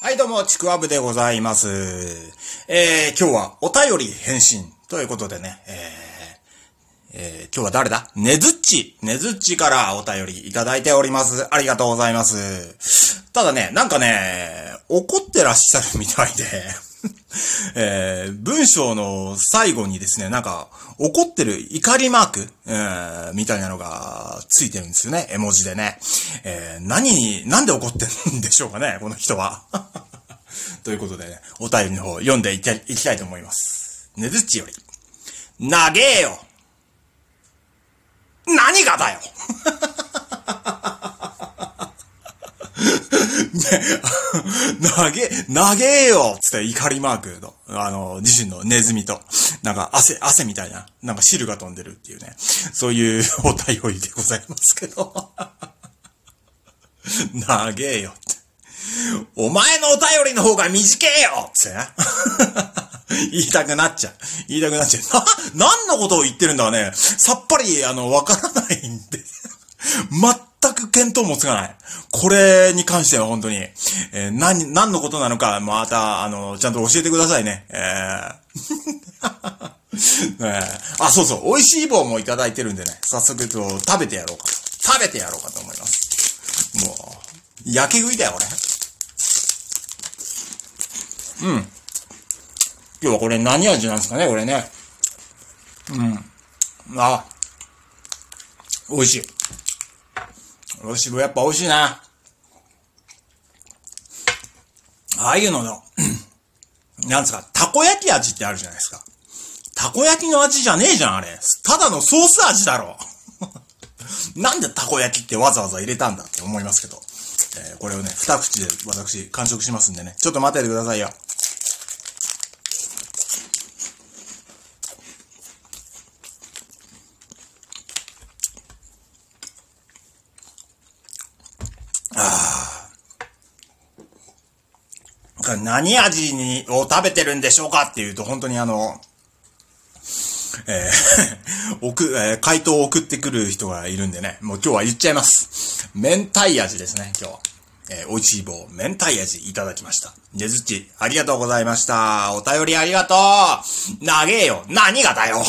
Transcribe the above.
はい、どうも、ちくわぶでございます。えー、今日はお便り返信ということでね、えー、えー、今日は誰だ？ねずっち、ねずっちからお便りいただいております。ありがとうございます。ただね、なんかね、怒ってらっしゃるみたいで、えー、文章の最後にですね、なんか、怒ってる怒りマーク、えー、みたいなのがついてるんですよね、絵文字でね。えー、何に、なんで怒ってるんでしょうかね、この人は。ということでね、お便りの方読んでいきいきたいと思います。ねずっちより。長えよ何がだよ ね、投げ、投げよつって怒りマークの、あの、自身のネズミと、なんか汗、汗みたいな、なんか汁が飛んでるっていうね、そういうお便りでございますけど。投げよ。お前のお便りの方が短えよつってな。言いたくなっちゃう。言いたくなっちゃう。な、何のことを言ってるんだね。さっぱり、あの、わからないんで。全く見当もつかない。これに関しては本当に、えー、何、何のことなのか、また、あの、ちゃんと教えてくださいね。えー え、あ、そうそう、美味しい棒もいただいてるんでね、早速と食べてやろうか。食べてやろうかと思います。もう、焼き食いだよ、これ。うん。今日はこれ何味なんですかね、これね。うん。あ、美味しい。美味しい。やっぱ美味しいな。ああいうのの、なんですか、たこ焼き味ってあるじゃないですか。たこ焼きの味じゃねえじゃん、あれ。ただのソース味だろ。なんでたこ焼きってわざわざ入れたんだって思いますけど。えー、これをね、二口で私完食しますんでね。ちょっと待っててくださいよ。ああ。何味に、を食べてるんでしょうかっていうと、本当にあの、えー、えー、回答を送ってくる人がいるんでね、もう今日は言っちゃいます。明太味ですね、今日は。えー、美味しい棒、明太味いただきました。ねずっち、ありがとうございました。お便りありがとう投げよ何がだよ